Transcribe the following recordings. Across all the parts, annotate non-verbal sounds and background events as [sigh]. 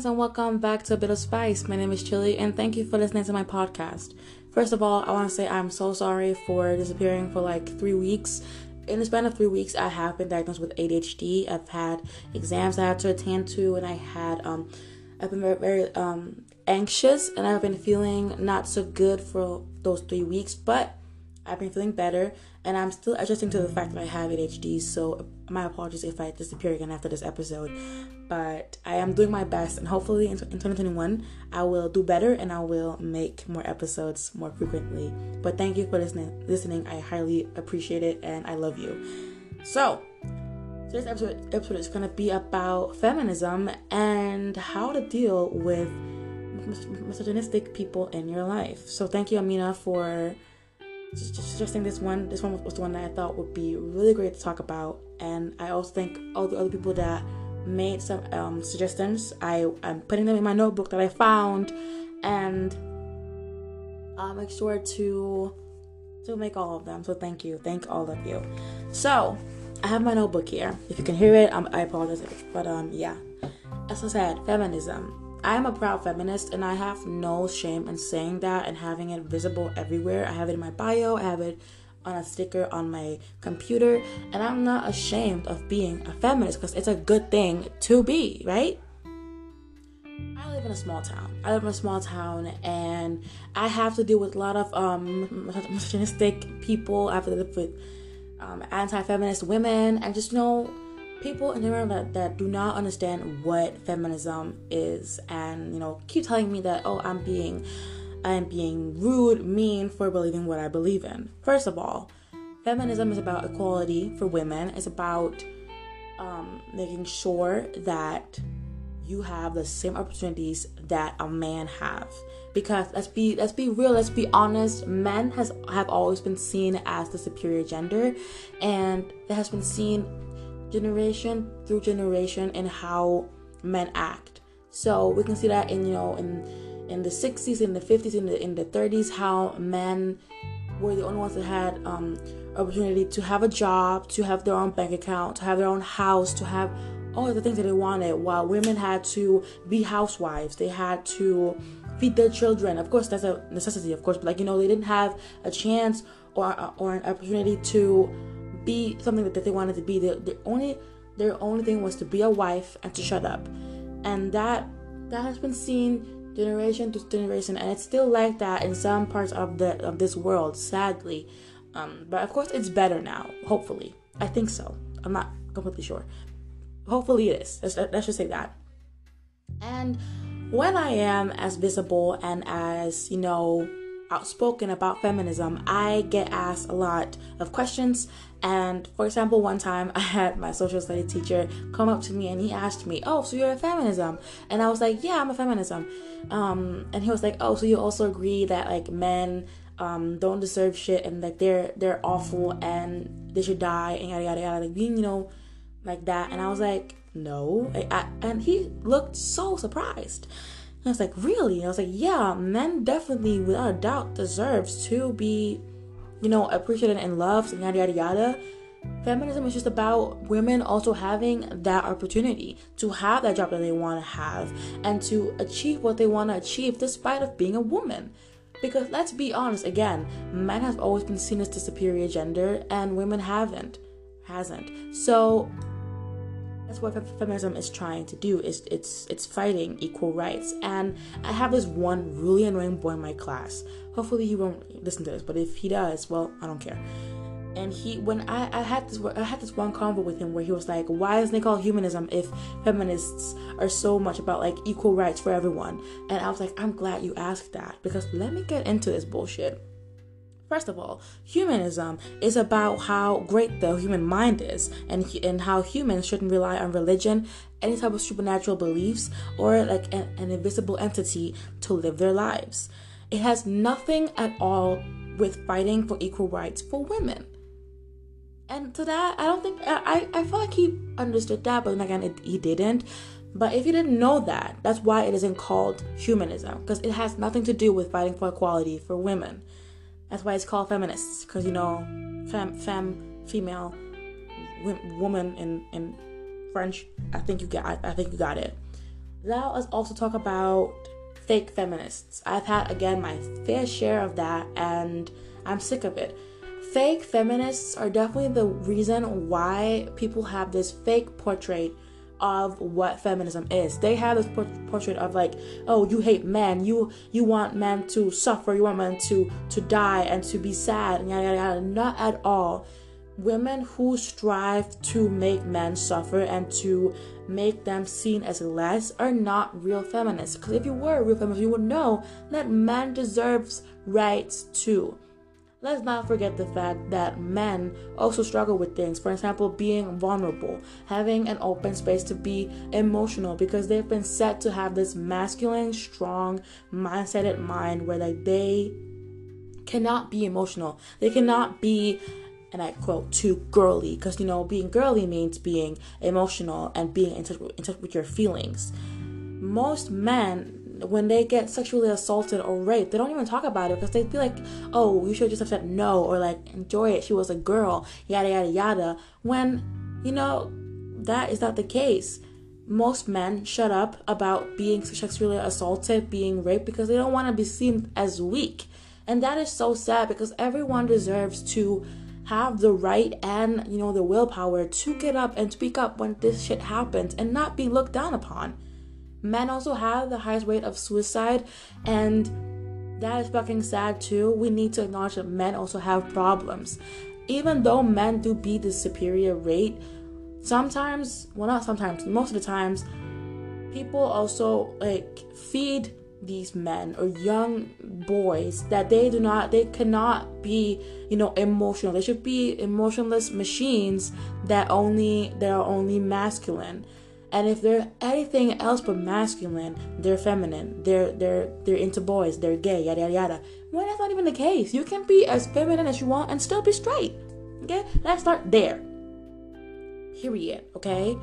friends, and welcome back to A Bit of Spice. My name is Chili, and thank you for listening to my podcast. First of all, I want to say I'm so sorry for disappearing for like three weeks. In the span of three weeks, I have been diagnosed with ADHD. I've had exams I had to attend to, and I had um, I've been very, very um anxious, and I've been feeling not so good for those three weeks. But I've been feeling better, and I'm still adjusting to the fact that I have ADHD. So my apologies if I disappear again after this episode, but I am doing my best, and hopefully in, in 2021 I will do better and I will make more episodes more frequently. But thank you for listening. Listening, I highly appreciate it, and I love you. So. Today's episode, episode is going to be about feminism and how to deal with misogynistic people in your life. So, thank you, Amina, for suggesting this one. This one was the one that I thought would be really great to talk about, and I also thank all the other people that made some um, suggestions. I I'm putting them in my notebook that I found, and I'll make sure to to make all of them. So thank you, thank all of you. So I have my notebook here. If you can hear it, um, I apologize, but um, yeah. As I said, feminism. I am a proud feminist and I have no shame in saying that and having it visible everywhere. I have it in my bio, I have it on a sticker on my computer, and I'm not ashamed of being a feminist because it's a good thing to be, right? I live in a small town. I live in a small town, and I have to deal with a lot of um, misogynistic people. I have to live with um, anti-feminist women, and just you know people in general that, that do not understand what feminism is and you know keep telling me that oh i'm being i'm being rude mean for believing what i believe in. First of all feminism is about equality for women. It's about um, making sure that you have the same opportunities that a man have. Because let's be let's be real let's be honest men has have always been seen as the superior gender and it has been seen generation through generation and how men act. So we can see that in you know in in the 60s, in the 50s, in the in the 30s, how men were the only ones that had um, opportunity to have a job, to have their own bank account, to have their own house, to have all the things that they wanted. While women had to be housewives, they had to feed their children. Of course, that's a necessity, of course, but like you know, they didn't have a chance or or an opportunity to be something that, they wanted to be. The, the only their only thing was to be a wife and to shut up, and that that has been seen generation to generation, and it's still like that in some parts of the of this world, sadly. Um, but of course, it's better now. Hopefully, I think so. I'm not completely sure. Hopefully, it is. Let's, let's just say that. And when I am as visible and as you know outspoken about feminism, I get asked a lot of questions. And for example, one time [laughs] I had my social studies teacher come up to me and he asked me, "Oh, so you're a feminism?" And I was like, "Yeah, I'm a feminism." Um, and he was like, "Oh, so you also agree that like men um, don't deserve shit and like they're they're awful and they should die and yada yada yada, like being you know like that." And I was like, "No," and he looked so surprised. And I was like, really? And I was like, yeah, men definitely, without a doubt, deserves to be, you know, appreciated and loved and yada yada yada. Feminism is just about women also having that opportunity to have that job that they want to have and to achieve what they want to achieve despite of being a woman. Because let's be honest, again, men have always been seen as the superior gender and women haven't. Hasn't. So that's what feminism is trying to do. Is it's it's fighting equal rights. And I have this one really annoying boy in my class. Hopefully he won't listen to this, but if he does, well, I don't care. And he, when I, I had this, I had this one convo with him where he was like, "Why isn't it called humanism if feminists are so much about like equal rights for everyone?" And I was like, "I'm glad you asked that because let me get into this bullshit." First of all, humanism is about how great the human mind is and, and how humans shouldn't rely on religion, any type of supernatural beliefs, or like an, an invisible entity to live their lives. It has nothing at all with fighting for equal rights for women. And to that, I don't think I I feel like he understood that, but then again, it, he didn't. But if you didn't know that, that's why it isn't called humanism because it has nothing to do with fighting for equality for women. That's why it's called feminists, because you know, fem, fem, female, woman in in French. I think you got. I, I think you got it. now let's also talk about fake feminists. I've had again my fair share of that and I'm sick of it. Fake feminists are definitely the reason why people have this fake portrait of what feminism is. They have this portrait of like, oh, you hate men, you you want men to suffer, you want men to to die and to be sad, and yada yada yada. Not at all. Women who strive to make men suffer and to make them seen as less are not real feminists. Because if you were a real feminist, you would know that men deserves rights too. Let's not forget the fact that men also struggle with things. For example, being vulnerable, having an open space to be emotional because they've been set to have this masculine, strong, mindseted mind where like they cannot be emotional. They cannot be and I quote, too girly, because you know, being girly means being emotional and being in touch, in touch with your feelings. Most men when they get sexually assaulted or raped, they don't even talk about it because they feel like, oh, you should just have said no or like enjoy it. She was a girl, yada yada yada. When you know that is not the case. Most men shut up about being sexually assaulted, being raped because they don't want to be seen as weak. And that is so sad because everyone deserves to have the right and you know the willpower to get up and speak up when this shit happens and not be looked down upon. Men also have the highest rate of suicide, and that is fucking sad too. We need to acknowledge that men also have problems. Even though men do beat the superior rate, sometimes, well, not sometimes, most of the times, people also like feed these men or young boys that they do not they cannot be you know emotional they should be emotionless machines that only that are only masculine and if they're anything else but masculine, they're feminine. They're they're they're into boys. They're gay. Yada yada yada. Well, that's not even the case. You can be as feminine as you want and still be straight. Okay, let's start there. Period. Okay,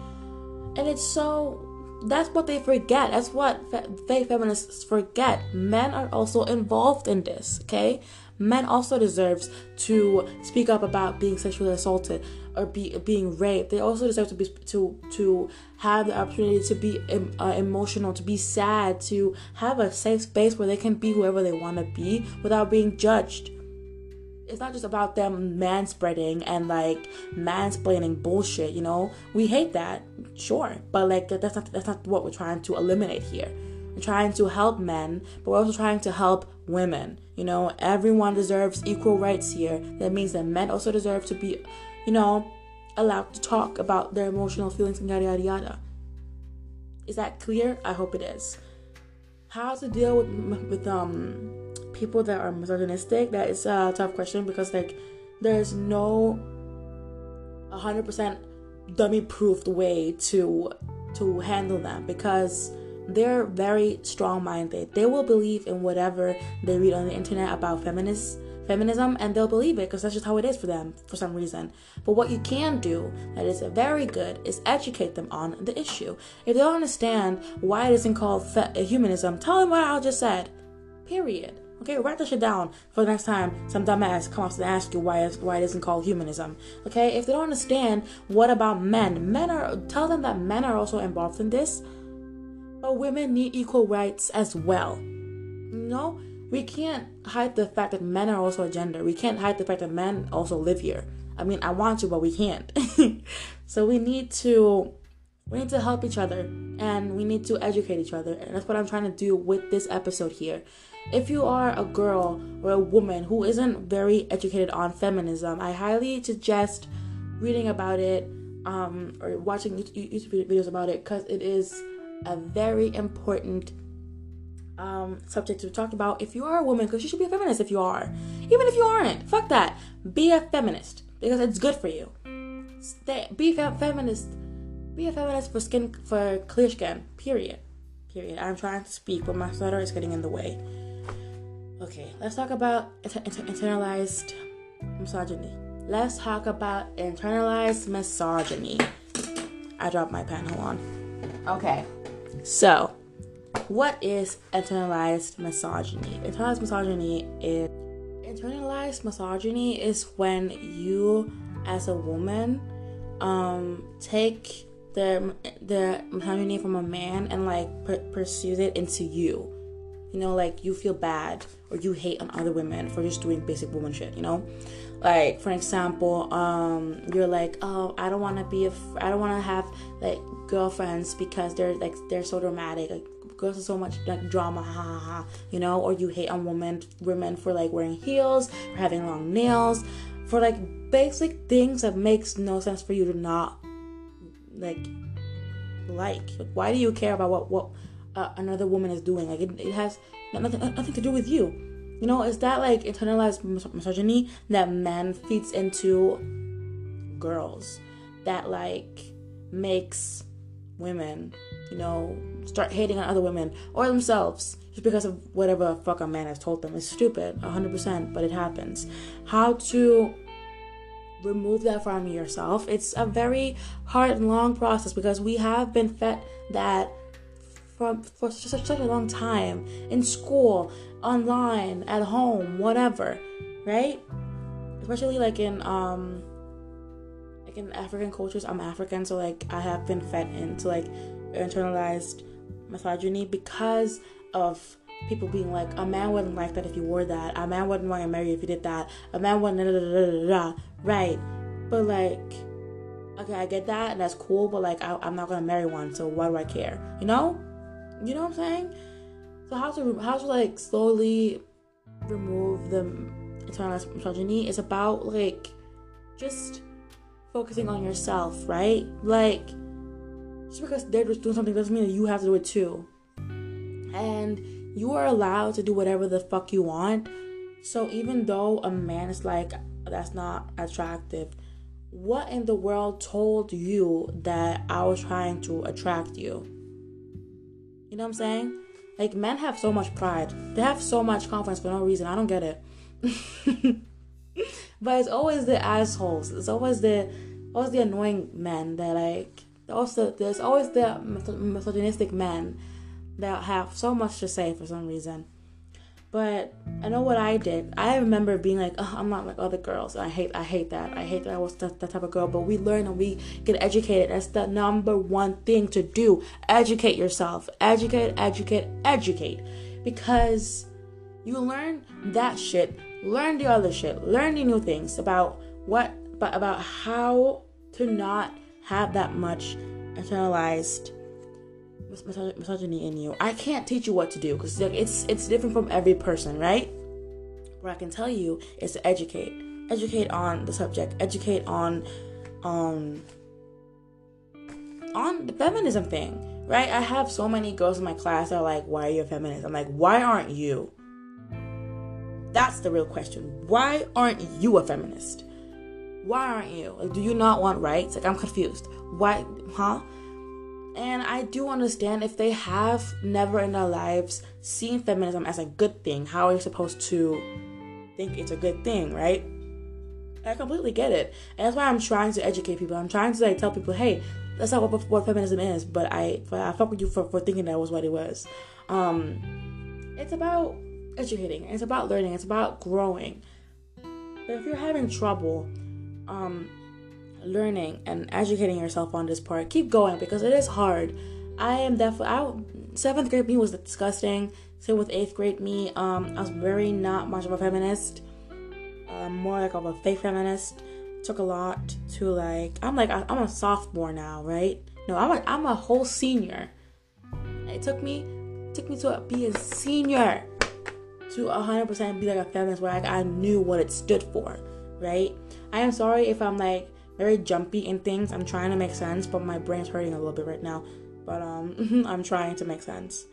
and it's so. That's what they forget. That's what fe- feminists forget. Men are also involved in this. Okay, men also deserves to speak up about being sexually assaulted or be, being raped. They also deserve to be to to have the opportunity to be uh, emotional, to be sad, to have a safe space where they can be whoever they want to be without being judged. It's not just about them manspreading and like mansplaining bullshit. You know, we hate that, sure, but like that's not that's not what we're trying to eliminate here. We're trying to help men, but we're also trying to help women. You know, everyone deserves equal rights here. That means that men also deserve to be, you know, allowed to talk about their emotional feelings and yada yada yada. Is that clear? I hope it is. How to deal with with um people that are misogynistic? That is a tough question because like there's no 100% dummy proofed way to to handle them because they're very strong minded. They will believe in whatever they read on the internet about feminists, feminism, and they'll believe it because that's just how it is for them for some reason. But what you can do that is very good is educate them on the issue. If they don't understand why it isn't called fe- humanism, tell them what I just said. Period. Okay, write that shit down for the next time some dumbass comes to ask you why it's, why it isn't called humanism. Okay, if they don't understand what about men, men are tell them that men are also involved in this but women need equal rights as well. No, we can't hide the fact that men are also a gender. We can't hide the fact that men also live here. I mean, I want to, but we can't. [laughs] so we need to we need to help each other and we need to educate each other. And that's what I'm trying to do with this episode here. If you are a girl or a woman who isn't very educated on feminism, I highly suggest reading about it um, or watching YouTube videos about it because it is a very important um, subject to talk about if you are a woman, because you should be a feminist if you are. Even if you aren't, fuck that. Be a feminist because it's good for you. Stay, be a feminist. Be a feminist for skin for clear skin. Period. Period. I'm trying to speak, but my stutter is getting in the way. Okay, let's talk about inter- inter- internalized misogyny. Let's talk about internalized misogyny. I dropped my pen. Hold on. Okay. So, what is internalized misogyny? Internalized misogyny is internalized misogyny is when you as a woman um take the the misogyny from a man and like pursues it into you. You know, like you feel bad or you hate on other women for just doing basic woman shit. You know, like for example, um, you're like, oh, I don't want to be a, I don't want to have like girlfriends because they're like they're so dramatic. Like, girls are so much like drama, ha ha ha. You know, or you hate on women women for like wearing heels, or having long nails, for like basic things that makes no sense for you to not like like. why do you care about what what uh, another woman is doing? Like it, it has nothing nothing to do with you. You know, is that like internalized misogyny that men feeds into girls that like makes women, you know, start hating on other women or themselves just because of whatever fuck a man has told them. It's stupid, 100%, but it happens. How to remove that from yourself. It's a very hard and long process because we have been fed that from for such, such a long time in school, online, at home, whatever, right? Especially like in um like in African cultures, I'm African, so like I have been fed into like internalized misogyny because of people being like, a man wouldn't like that if you wore that, a man wouldn't want to marry you if you did that, a man wouldn't, da, da, da, right? But like, okay, I get that, and that's cool, but like, I, I'm not gonna marry one, so why do I care? You know? You know what I'm saying? So how to how to like slowly remove the internalized misogyny is about like just focusing on yourself, right? Like just because they're just doing something doesn't mean that you have to do it too. And you are allowed to do whatever the fuck you want. So even though a man is like that's not attractive, what in the world told you that I was trying to attract you? You know what I'm saying? Like men have so much pride. They have so much confidence for no reason. I don't get it. [laughs] but it's always the assholes. It's always the always the annoying men that like also there's always the misogynistic men that have so much to say for some reason. But I know what I did. I remember being like, oh, I'm not like other girls. I hate I hate that. I hate that I was that, that type of girl. But we learn and we get educated. That's the number one thing to do. Educate yourself. Educate, educate, educate. Because you learn that shit. Learn the other shit. Learn the new things about what but about how to not have that much internalized misogyny in you. I can't teach you what to do because it's it's different from every person, right? What I can tell you is to educate, educate on the subject, educate on, um, on the feminism thing, right? I have so many girls in my class that are like, "Why are you a feminist?" I'm like, "Why aren't you?" That's the real question. Why aren't you a feminist? Why aren't you? Like, do you not want rights? Like, I'm confused. Why, huh? And I do understand if they have never in their lives seen feminism as a good thing, how are you supposed to think it's a good thing, right? I completely get it. And that's why I'm trying to educate people. I'm trying to like tell people, hey, that's not what, what feminism is, but I I fuck with you for, for thinking that was what it was. Um, it's about educating, it's about learning, it's about growing. But if you're having trouble, um, learning and educating yourself on this part. Keep going because it is hard. I am definitely I seventh grade me was disgusting. Same with eighth grade me. Um, I was very not much of a feminist. Uh, more like of a fake feminist. Took a lot to like. I'm like I'm a sophomore now, right? No, I'm a I'm a whole senior. It took me took me to be a senior to 100% be like a feminist where I, I knew what it stood for, right? I am sorry if I'm like very jumpy in things. I'm trying to make sense, but my brain's hurting a little bit right now. But um, [laughs] I'm trying to make sense.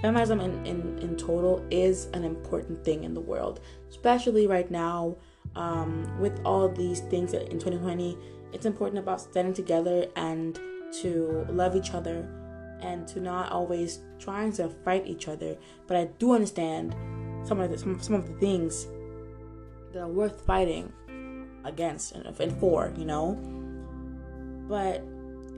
Feminism in, in, in total is an important thing in the world, especially right now um, with all these things in 2020. It's important about standing together and to love each other and to not always trying to fight each other. But I do understand some of the, some, some of the things that are worth fighting against and, and for, you know? But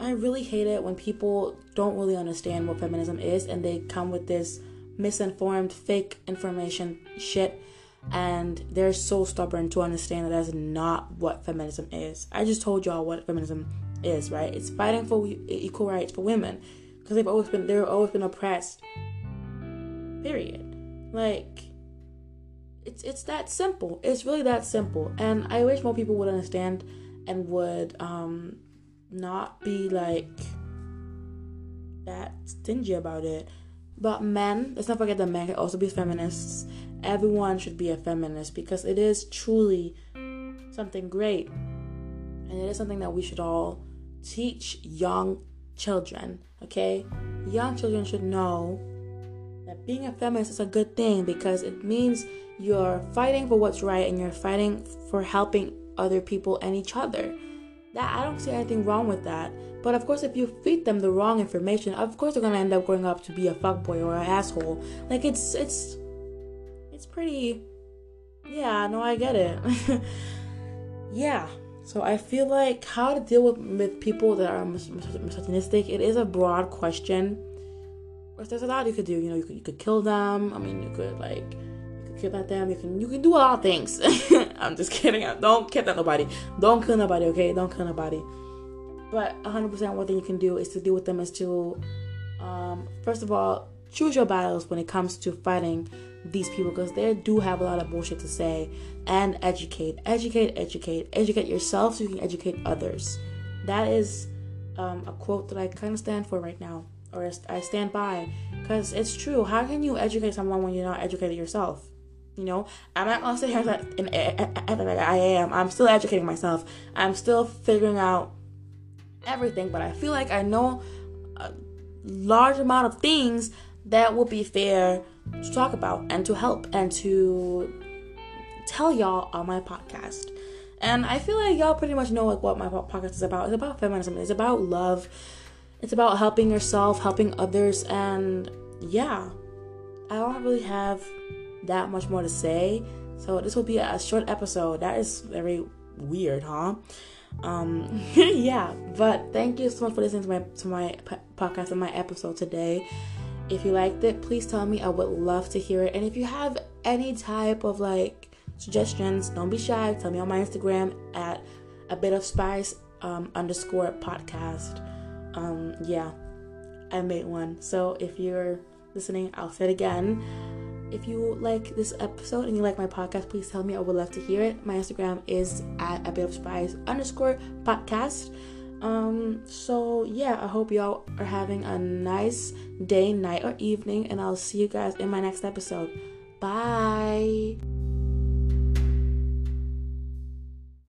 I really hate it when people don't really understand what feminism is and they come with this misinformed, fake information shit and they're so stubborn to understand that that's not what feminism is. I just told y'all what feminism is, right? It's fighting for equal rights for women because they've always been they've always been oppressed. Period. Like it's it's that simple. It's really that simple. And I wish more people would understand and would um not be like that stingy about it. But men, let's not forget that men can also be feminists. Everyone should be a feminist because it is truly something great. And it is something that we should all teach young children, okay? Young children should know being a feminist is a good thing because it means you're fighting for what's right and you're fighting for helping other people and each other. That I don't see anything wrong with that. But of course, if you feed them the wrong information, of course they're gonna end up growing up to be a fuckboy or an asshole. Like it's it's it's pretty. Yeah, no, I get it. [laughs] yeah. So I feel like how to deal with with people that are mis- misogynistic. It is a broad question. There's a lot you could do. You know, you could you could kill them. I mean, you could like kidnap them. You can you can do a lot of things. [laughs] I'm just kidding. [laughs] Don't kidnap nobody. Don't kill nobody. Okay, don't kill nobody. But 100% one thing you can do is to deal with them is to, um, first of all, choose your battles when it comes to fighting these people because they do have a lot of bullshit to say and educate educate educate educate yourself so you can educate others that is um, a quote that i kind of stand for right now or i stand by because it's true how can you educate someone when you're not educated yourself you know, I'm not gonna sit here and I am. I'm still educating myself. I'm still figuring out everything, but I feel like I know a large amount of things that will be fair to talk about and to help and to tell y'all on my podcast. And I feel like y'all pretty much know like what my podcast is about. It's about feminism. It's about love. It's about helping yourself, helping others, and yeah, I don't really have that much more to say. So this will be a short episode. That is very weird, huh? Um, [laughs] yeah. But thank you so much for listening to my to my podcast and my episode today. If you liked it, please tell me. I would love to hear it. And if you have any type of like suggestions, don't be shy. Tell me on my Instagram at a bit of spice um, underscore podcast. Um, yeah, I made one. So if you're listening, I'll say it again. If you like this episode and you like my podcast, please tell me. I would love to hear it. My Instagram is at a bit of spice underscore podcast. Um, so yeah, I hope y'all are having a nice day, night, or evening, and I'll see you guys in my next episode. Bye.